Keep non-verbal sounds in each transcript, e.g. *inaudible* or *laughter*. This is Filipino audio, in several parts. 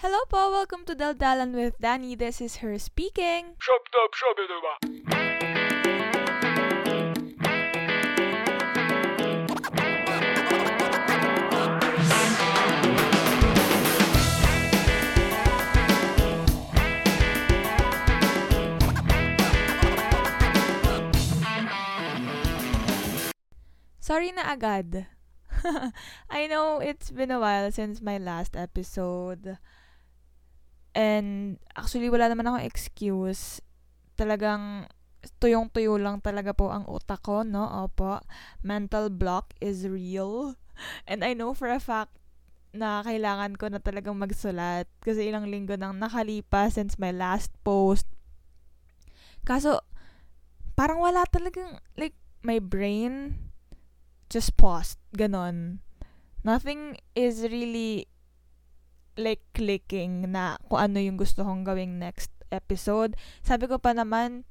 Hello po, welcome to Daldalan with Danny. This is her speaking. Shop top shop ito ba? Sorry na agad. *laughs* I know it's been a while since my last episode. And actually, wala naman akong excuse. Talagang tuyong-tuyo lang talaga po ang utak ko, no? Opo. Mental block is real. *laughs* And I know for a fact na kailangan ko na talagang magsulat kasi ilang linggo nang nakalipas since my last post. Kaso, parang wala talagang, like, my brain just paused. Ganon. Nothing is really like clicking na kung ano yung gusto kong gawing next episode. Sabi ko pa naman,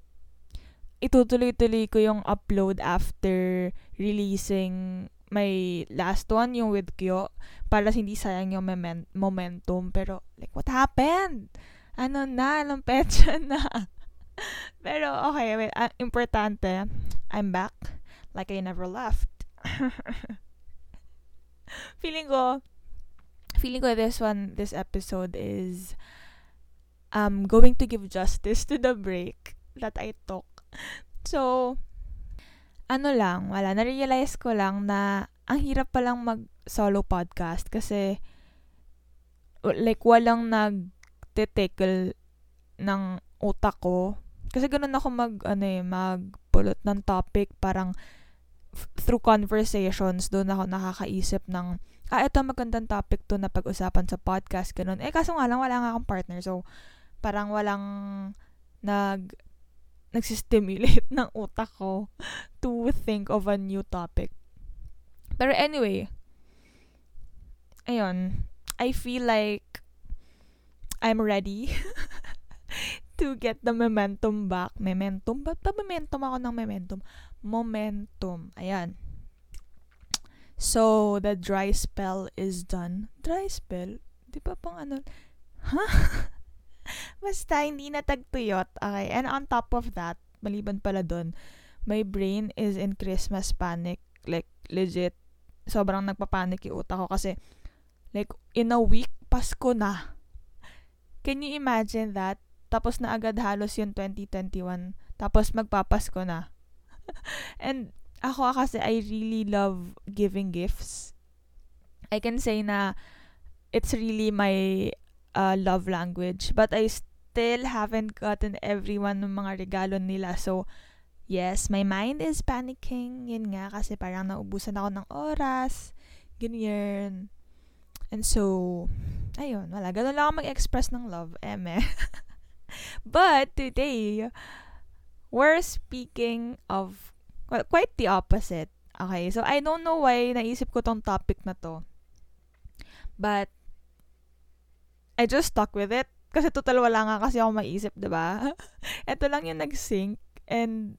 itutuloy-tuloy ko yung upload after releasing my last one, yung with Kyo, para hindi sayang yung moment- momentum. Pero, like, what happened? Ano na? Anong petsa na? *laughs* Pero, okay, wait, uh, importante, I'm back like I never left. *laughs* feeling ko, feeling ko this one, this episode is um going to give justice to the break that I took. So, ano lang, wala, na-realize ko lang na ang hirap palang mag-solo podcast kasi like walang nag-tickle ng utak ko. Kasi ganun ako mag, ano eh, magpulot ng topic, parang f- through conversations, doon ako nakakaisip ng, ah, ito magandang topic to na pag-usapan sa podcast, ganun. Eh, kaso nga lang, wala nga akong partner. So, parang walang nag nagsistimulate *laughs* ng utak ko to think of a new topic. Pero anyway, ayun, I feel like I'm ready *laughs* to get the momentum back. Momentum? Ba't ba momentum ako ng momentum? Momentum. Ayan. So, the dry spell is done. Dry spell? Di ba pang ano? Huh? *laughs* Basta, hindi na tagtuyot. Okay, and on top of that, maliban pala dun, my brain is in Christmas panic. Like, legit, sobrang nagpapanik yung utak ko kasi, like, in a week, Pasko na. Can you imagine that? Tapos na agad halos yung 2021. Tapos magpapasko na. *laughs* and ako kasi, I really love giving gifts. I can say na it's really my uh, love language. But I still haven't gotten everyone ng mga regalo nila. So, yes, my mind is panicking. Yun nga, kasi parang naubusan ako ng oras. Ganyan. And so, ayun, wala. Ganun lang ako mag-express ng love. Eme. *laughs* But today, we're speaking of, well, quite the opposite. Okay, so I don't know why naisip ko tong topic na to. But, I just stuck with it. Kasi total wala nga kasi ako maisip, ba *laughs* diba? ito lang yung nag-sync. And,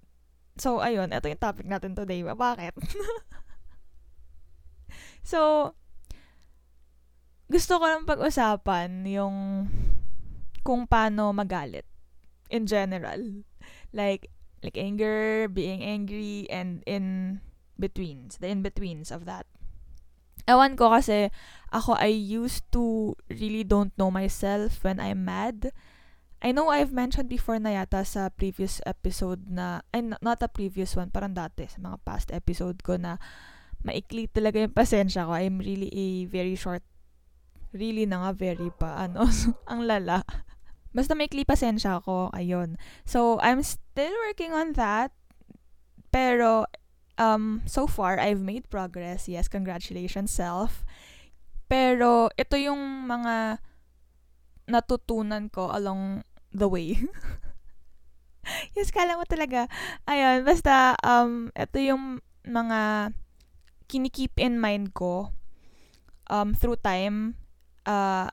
so, ayun, ito yung topic natin today. Bakit? *laughs* so, gusto ko lang pag-usapan yung kung paano magalit in general. Like, like anger, being angry, and in betweens, the in-betweens of that. Ewan ko kasi, ako, I used to really don't know myself when I'm mad. I know I've mentioned before na yata sa previous episode na, ay, not a previous one, parang dati, sa mga past episode ko na maikli talaga yung pasensya ko. I'm really a very short, really na nga very pa, ano, *laughs* ang lala. Basta maikli pasensya ko, ayun. So, I'm still working on that. Pero, um, so far, I've made progress. Yes, congratulations, self. Pero, ito yung mga natutunan ko along the way. *laughs* yes, kala mo talaga. Ayun, basta, um, ito yung mga kinikeep in mind ko um, through time. Uh,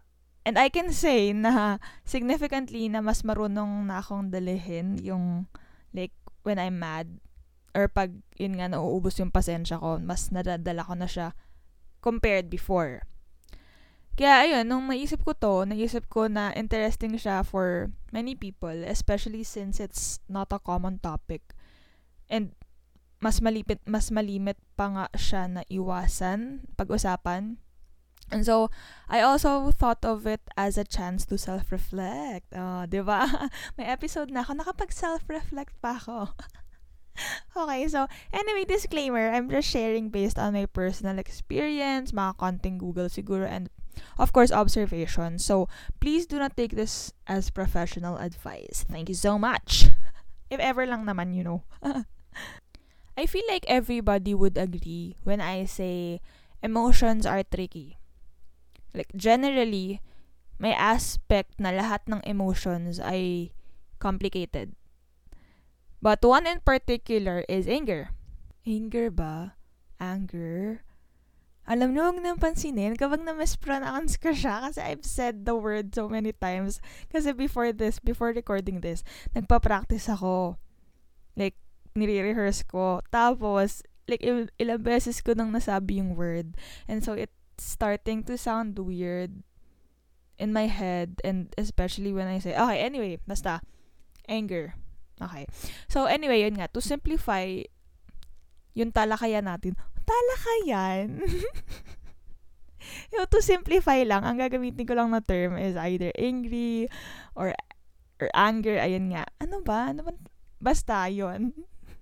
and I can say na significantly na mas marunong na akong dalihin yung like when I'm mad or pag yun nga nauubos yung pasensya ko, mas nadadala ko na siya compared before. Kaya ayun, nung naisip ko to, naisip ko na interesting siya for many people, especially since it's not a common topic. And mas malipit, mas malimit pa nga siya na iwasan, pag-usapan. And so, I also thought of it as a chance to self-reflect. Oh, di ba? *laughs* May episode na ako, nakapag-self-reflect pa ako. *laughs* okay, so, anyway, disclaimer, I'm just sharing based on my personal experience, mga konting Google siguro, and of course, observation. So, please do not take this as professional advice. Thank you so much. *laughs* If ever lang naman, you know. I feel like everybody would agree when I say emotions are tricky. Like, generally, may aspect na lahat ng emotions ay complicated. But one in particular is anger. Anger ba? Anger? alam nyo, huwag nang pansinin kapag na-mispronounce ko siya kasi I've said the word so many times. Kasi before this, before recording this, nagpa-practice ako. Like, nire-rehearse ko. Tapos, like, il- ilang beses ko nang nasabi yung word. And so, it's starting to sound weird in my head and especially when I say, okay, anyway, basta, anger. Okay. So, anyway, yun nga, to simplify yung talakayan natin, talakayan. *laughs* yung to simplify lang, ang gagamitin ko lang na term is either angry or or anger, ayun nga. Ano ba? Ano ba? Basta, yon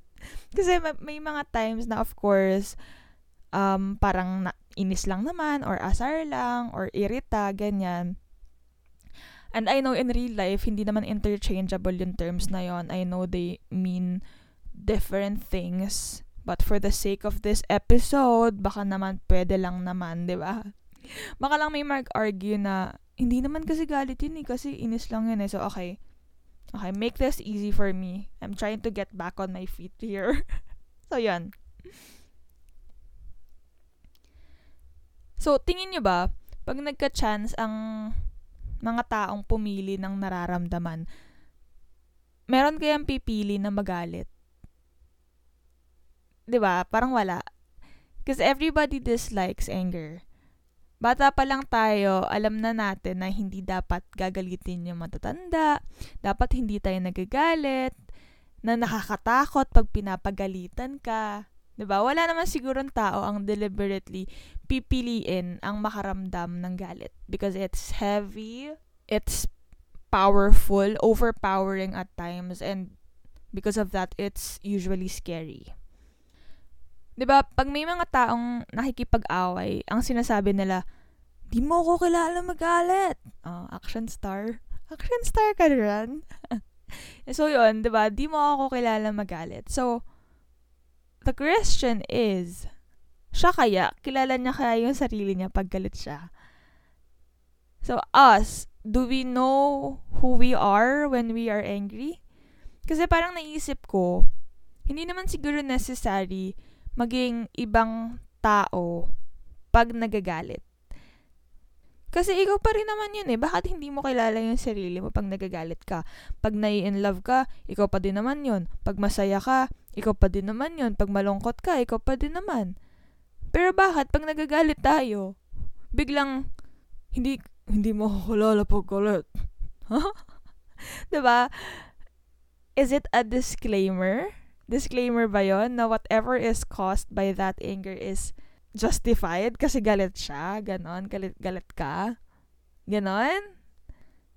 *laughs* Kasi may mga times na of course, um, parang na, inis lang naman, or asar lang, or irita, ganyan. And I know in real life, hindi naman interchangeable yung terms na yon. I know they mean different things. But for the sake of this episode, baka naman pwede lang naman, di ba? *laughs* Baka lang may mag-argue na, hindi naman kasi galit yun eh, kasi inis lang yun eh. So, okay. Okay, make this easy for me. I'm trying to get back on my feet here. *laughs* so, yan. So, tingin nyo ba, pag nagka-chance ang mga taong pumili ng nararamdaman, meron kayang pipili na magalit? 'di ba? Parang wala. Because everybody dislikes anger. Bata pa lang tayo, alam na natin na hindi dapat gagalitin yung matatanda, dapat hindi tayo nagagalit, na nakakatakot pag pinapagalitan ka. 'Di ba? Wala naman sigurong tao ang deliberately pipiliin ang makaramdam ng galit because it's heavy, it's powerful, overpowering at times and because of that it's usually scary. 'Di ba, pag may mga taong nakikipag-away, ang sinasabi nila, "Di mo ko kilala magalit." Oh, action star. Action star ka rin. *laughs* so, yun, 'di ba? Di mo ako kilala magalit. So, the question is, siya kaya, kilala niya kaya yung sarili niya pag galit siya? So, us, do we know who we are when we are angry? Kasi parang naisip ko, hindi naman siguro necessary maging ibang tao pag nagagalit. Kasi ikaw pa rin naman yun eh. Bakit hindi mo kilala yung sarili mo pag nagagalit ka? Pag nai-in love ka, ikaw pa din naman yun. Pag masaya ka, ikaw pa din naman yun. Pag malungkot ka, ikaw pa din naman. Pero bakit pag nagagalit tayo, biglang hindi hindi mo ako kilala pag galit? Huh? *laughs* 'Di ba? Is it a disclaimer? disclaimer ba yon na whatever is caused by that anger is justified kasi galit siya, ganon, galit, galit ka. Ganon?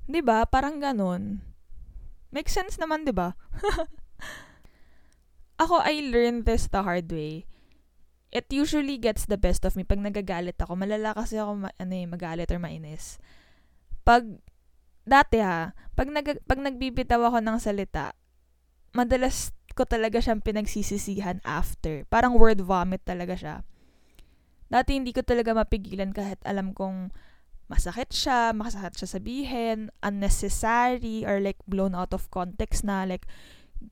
'Di ba? Parang ganon. Makes sense naman, 'di ba? *laughs* ako I learned this the hard way. It usually gets the best of me pag nagagalit ako. Malala kasi ako ma- ano eh, magalit or mainis. Pag dati ha, pag nag pag nagbibitaw ako ng salita, madalas ko talaga siyang pinagsisisihan after. Parang word vomit talaga siya. Dati hindi ko talaga mapigilan kahit alam kong masakit siya, makasakit siya sabihin, unnecessary, or like blown out of context na like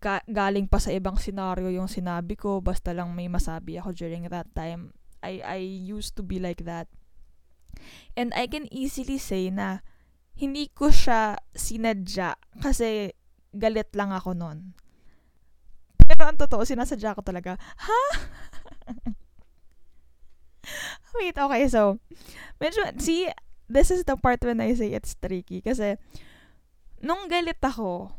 ga- galing pa sa ibang scenario yung sinabi ko, basta lang may masabi ako during that time. I, I used to be like that. And I can easily say na hindi ko siya sinadya kasi galit lang ako noon. Pero ang totoo, sinasadya ko talaga. Ha? *laughs* Wait, okay, so, medyo, see, this is the part when I say it's tricky. Kasi, nung galit ako,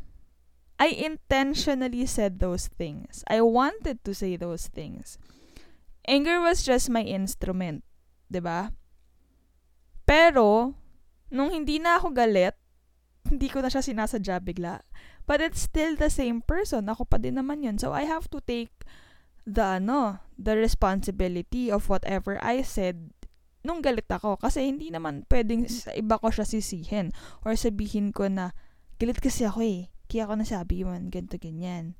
I intentionally said those things. I wanted to say those things. Anger was just my instrument. 'di ba? Pero, nung hindi na ako galit, hindi ko na siya sinasadya bigla. But it's still the same person. Ako pa din naman yun. So, I have to take the, ano, the responsibility of whatever I said nung galit ako. Kasi hindi naman pwedeng sa iba ko siya sisihin. Or sabihin ko na, galit kasi ako eh. Kaya ako nasabi yun, ganito, ganyan.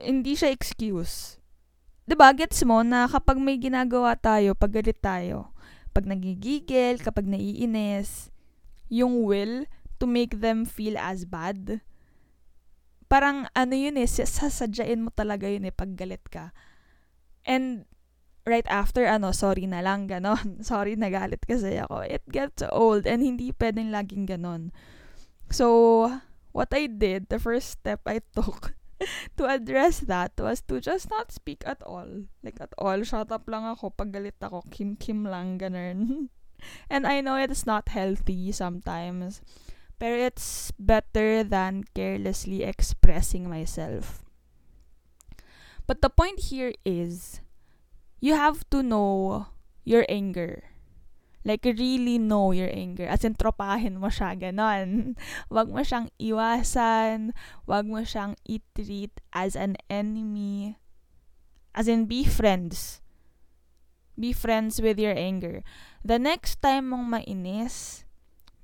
Hindi siya excuse. 'di ba gets mo na kapag may ginagawa tayo, pag galit tayo, pag nagigigil, kapag naiinis, yung will to make them feel as bad, parang ano yun eh, sasadyain mo talaga yun eh pag galit ka. And right after, ano, sorry na lang, ganon. *laughs* sorry, nagalit kasi ako. It gets old and hindi pwedeng laging ganon. So, what I did, the first step I *laughs* took to address that was to just not speak at all. Like, at all. Shut up lang ako. Pag ako, kim-kim lang, ganun. *laughs* And I know it's not healthy sometimes. Pero it's better than carelessly expressing myself. But the point here is, you have to know your anger. Like, really know your anger. As in, tropahin mo siya, ganon. *laughs* Huwag mo siyang iwasan. Huwag mo siyang i-treat as an enemy. As in, be friends. Be friends with your anger. The next time mong mainis,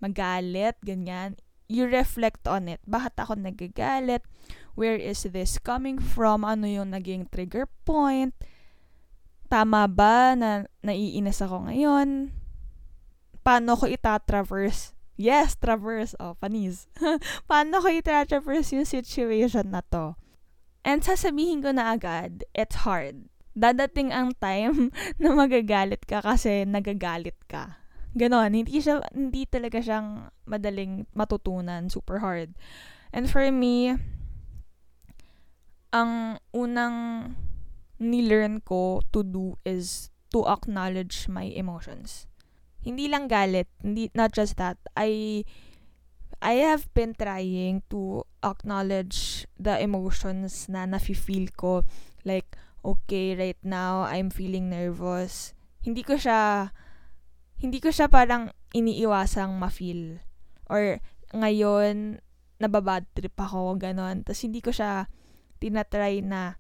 magalit, ganyan, you reflect on it. Bakit ako nagagalit? Where is this coming from? Ano yung naging trigger point? Tama ba na naiinis ako ngayon? Paano ko itatraverse Yes, traverse. Oh, panis. *laughs* paano ko itatraverse yung situation na to? And sasabihin ko na agad, it's hard. Dadating ang time *laughs* na magagalit ka kasi nagagalit ka. Ganon. Hindi, siya, hindi talaga siyang madaling matutunan. Super hard. And for me, ang unang nilearn ko to do is to acknowledge my emotions hindi lang galit, hindi not just that. I I have been trying to acknowledge the emotions na nafi-feel ko. Like, okay, right now, I'm feeling nervous. Hindi ko siya, hindi ko siya parang iniiwasang ma-feel. Or, ngayon, nababad trip ako, ganon. Tapos, hindi ko siya tinatry na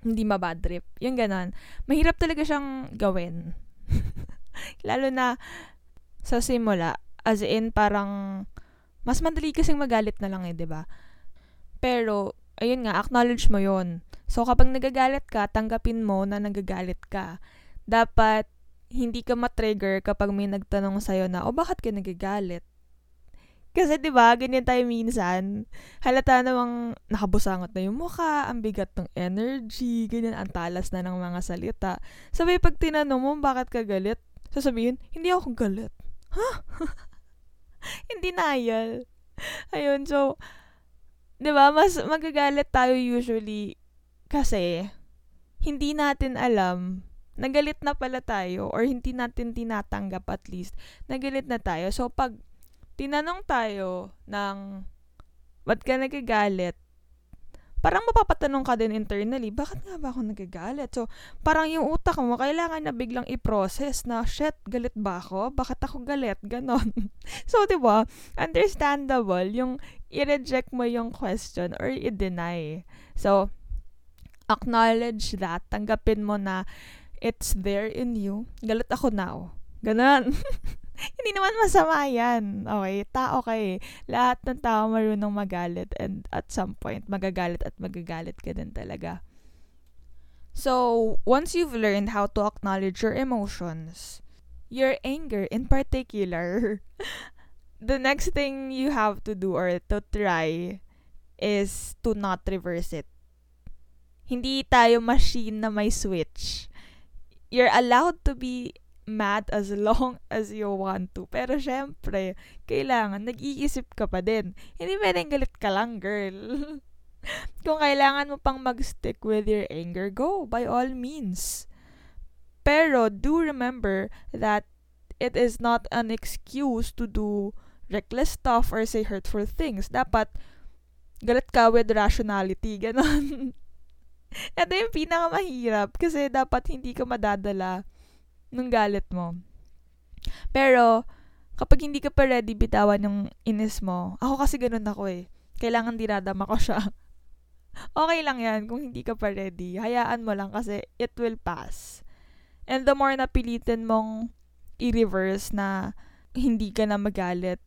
hindi mabad trip. Yung ganon. Mahirap talaga siyang gawin. *laughs* *laughs* Lalo na sa simula, as in parang mas madali kasing magalit na lang eh, 'di ba? Pero ayun nga, acknowledge mo 'yon. So kapag nagagalit ka, tanggapin mo na nagagalit ka. Dapat hindi ka ma-trigger kapag may nagtanong sa'yo na, o bakit ka nagagalit? Kasi 'di ba, ganyan tayo minsan. Halata namang nakabusangot na yung mukha, ang bigat ng energy, ganyan ang talas na ng mga salita. Sabay pag tinanong mo bakit ka galit, sasabihin, hindi ako galit. Ha? *laughs* hindi nayal. Ayun, so, di ba, mas magagalit tayo usually kasi hindi natin alam nagalit na pala tayo or hindi natin tinatanggap at least, nagalit na tayo. So, pag tinanong tayo ng ba't ka nagagalit, parang mapapatanong ka din internally, bakit nga ba ako nagagalit? So, parang yung utak mo, kailangan na biglang i-process na, shit, galit ba ako? Bakit ako galit? Ganon. *laughs* so, di ba, understandable yung i-reject mo yung question or i-deny. So, acknowledge that, tanggapin mo na it's there in you. Galit ako now. Ganon. *laughs* Hindi naman masama yan. Okay, tao kay. Lahat ng tao marunong magalit and at some point magagalit at magagalit ka din talaga. So, once you've learned how to acknowledge your emotions, your anger in particular, *laughs* the next thing you have to do or to try is to not reverse it. Hindi tayo machine na may switch. You're allowed to be mad as long *laughs* as you want to. Pero syempre, kailangan nag-iisip ka pa din. Hindi pwedeng galit ka lang, girl. *laughs* Kung kailangan mo pang mag-stick with your anger, go, by all means. Pero do remember that it is not an excuse to do reckless stuff or say hurtful things. Dapat, galit ka with rationality. *laughs* Ganon. Ito yung pinakamahirap kasi dapat hindi ka madadala ng galit mo. Pero, kapag hindi ka pa ready bitawan yung inis mo, ako kasi ganun ako eh. Kailangan dinadama ko siya. *laughs* okay lang yan kung hindi ka pa ready. Hayaan mo lang kasi it will pass. And the more napilitin mong i-reverse na hindi ka na magalit,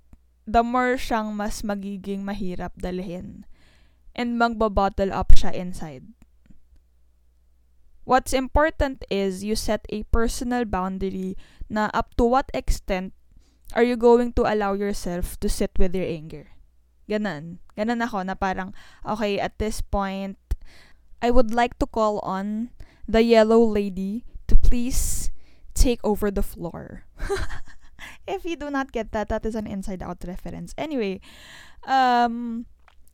the more siyang mas magiging mahirap dalhin. And magbo-bottle up siya inside. What's important is you set a personal boundary na up to what extent are you going to allow yourself to sit with your anger. Ganon. Ganon ako na parang, okay, at this point, I would like to call on the yellow lady to please take over the floor. *laughs* if you do not get that, that is an inside out reference. Anyway, um,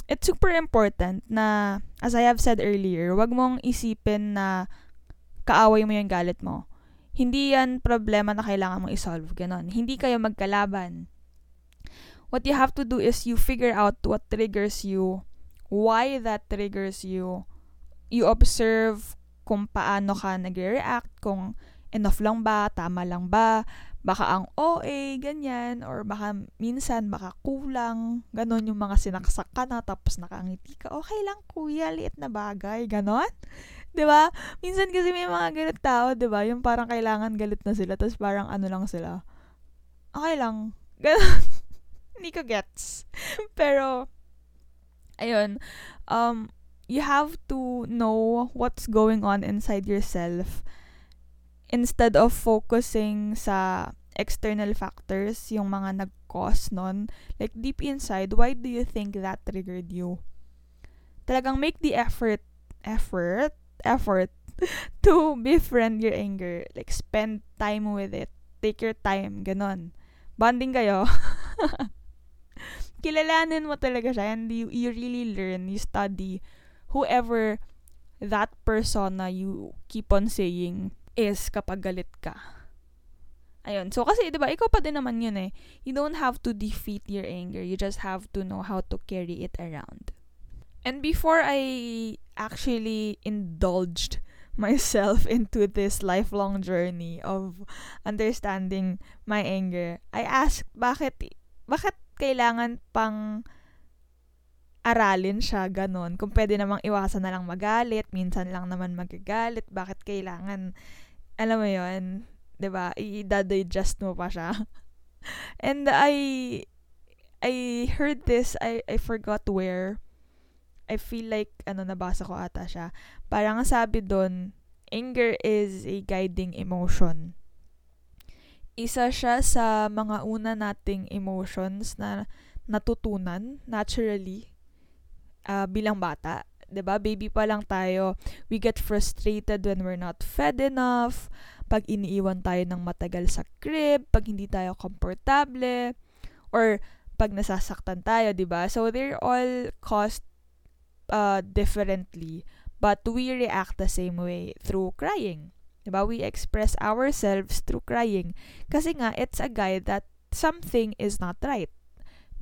it's super important na, as I have said earlier, wag mong isipin na kaaway mo yung galit mo. Hindi yan problema na kailangan mong isolve. Ganon. Hindi kayo magkalaban. What you have to do is you figure out what triggers you, why that triggers you. You observe kung paano ka nagre-react, kung enough lang ba, tama lang ba, baka ang OA, ganyan, or baka minsan baka kulang, ganon yung mga sinaksak ka na, tapos nakangiti ka, okay lang kuya, liit na bagay, ganon. 'Di ba? Minsan kasi may mga ganit tao, 'di ba? Yung parang kailangan galit na sila, tapos parang ano lang sila. Okay lang. *laughs* Ganon. Hindi ko gets. *laughs* Pero, ayun, um, you have to know what's going on inside yourself instead of focusing sa external factors, yung mga nag-cause nun. Like, deep inside, why do you think that triggered you? Talagang make the effort, effort, effort *laughs* to befriend your anger. Like, spend time with it. Take your time, ganon. Bonding kayo. *laughs* Kilalanin mo talaga siya and you, you really learn, you study, whoever that persona you keep on saying is kapag galit ka. Ayun. So, kasi, di ba, ikaw pa din naman yun eh. You don't have to defeat your anger. You just have to know how to carry it around. And before I actually indulged myself *laughs* into this lifelong journey of understanding my anger, I asked, bakit, bakit kailangan pang aralin siya, ganun. Kung pwede namang iwasan na lang magalit, minsan lang naman magagalit, bakit kailangan, alam mo yon 'di ba? I-digest mo pa siya. *laughs* And I I heard this, I I forgot where. I feel like ano nabasa ko ata siya. Parang sabi doon, anger is a guiding emotion. Isa siya sa mga una nating emotions na natutunan naturally uh, bilang bata. 'di ba? Baby pa lang tayo. We get frustrated when we're not fed enough, pag iniiwan tayo ng matagal sa crib, pag hindi tayo komportable, or pag nasasaktan tayo, 'di ba? So they're all caused uh, differently, but we react the same way through crying. 'Di ba? We express ourselves through crying kasi nga it's a guide that something is not right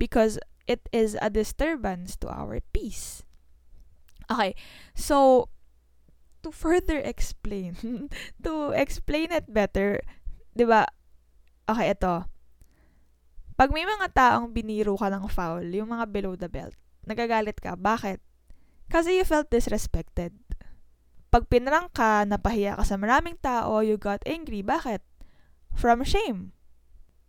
because it is a disturbance to our peace. Okay, so to further explain, *laughs* to explain it better, 'di ba? Okay, ito. Pag may mga taong biniro ka ng foul, yung mga below the belt, nagagalit ka. Bakit? Kasi you felt disrespected. Pag pinrang ka, napahiya ka sa maraming tao, you got angry. Bakit? From shame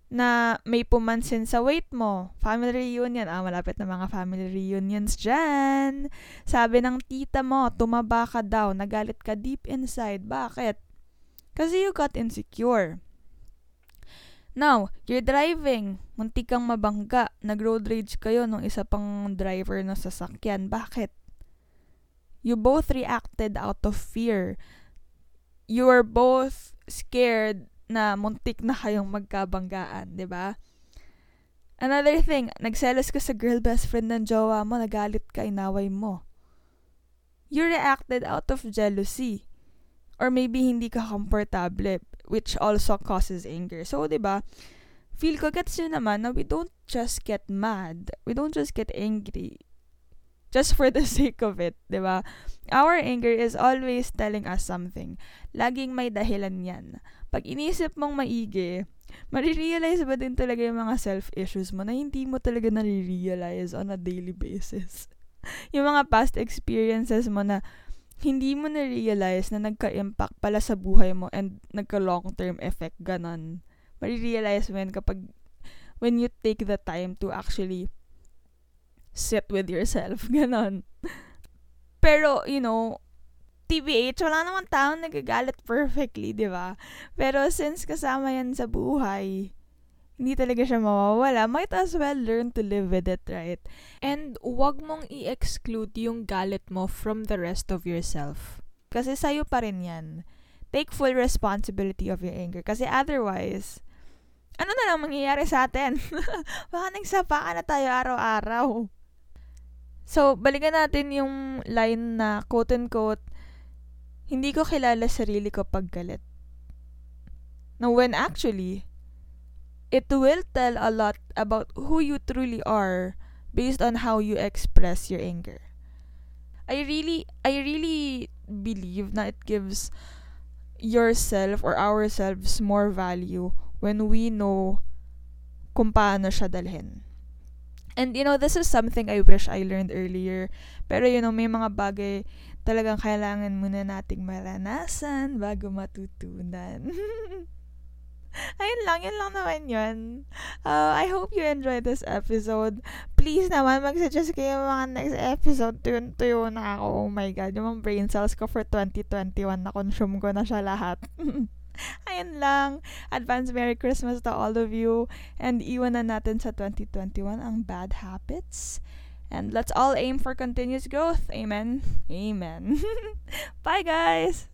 na may pumansin sa weight mo. Family reunion. Ah, malapit na mga family reunions dyan. Sabi ng tita mo, tumaba ka daw. Nagalit ka deep inside. Bakit? Kasi you got insecure. Now, you're driving. Muntik kang mabangga. Nag-road rage kayo nung isa pang driver ng sasakyan. Bakit? You both reacted out of fear. You were both scared na muntik na kayong magkabanggaan, 'di ba? Another thing, nagselos ka sa girl best friend ng jowa mo, nagalit ka, inaway mo. You reacted out of jealousy. Or maybe hindi ka komportable which also causes anger. So, 'di ba? Feel ko gets yun naman na we don't just get mad. We don't just get angry just for the *laughs* sake of it, 'di ba? Our anger is always telling us something. Laging may dahilan 'yan. Pag inisip mong maigi, marirealize ba din talaga yung mga self-issues mo na hindi mo talaga nare-realize on a daily basis. *laughs* yung mga past experiences mo na hindi mo na-realize na nagka-impact pala sa buhay mo and nagka-long-term effect, ganon. Marirealize mo yun kapag when you take the time to actually sit with yourself, *laughs* ganon. Pero, you know, TBH, wala naman taong nagagalit perfectly, di ba? Pero since kasama yan sa buhay, hindi talaga siya mawawala, might as well learn to live with it, right? And wag mong i-exclude yung galit mo from the rest of yourself. Kasi sa'yo pa rin yan. Take full responsibility of your anger. Kasi otherwise, ano na lang mangyayari sa atin? *laughs* Baka nagsapa na tayo araw-araw. So, balikan natin yung line na quote-unquote, hindi ko kilala sarili ko pag galit. Now, when actually, it will tell a lot about who you truly are based on how you express your anger. I really I really believe that it gives yourself or ourselves more value when we know kung paano siya dalhin. And you know, this is something I wish I learned earlier. Pero you know, may mga bagay talagang kailangan muna nating maranasan bago matutunan. *laughs* Ayun lang, yun lang naman yun. Uh, I hope you enjoyed this episode. Please naman, mag-suggest kayo mga next episode. Tuyo-tuyo na ako. Oh my God, yung mga brain cells ko for 2021, na-consume ko na siya lahat. *laughs* *laughs* Ayun lang. Advance Merry Christmas to all of you. And iwan na natin sa 2021 ang bad habits. And let's all aim for continuous growth. Amen. Amen. *laughs* Bye, guys.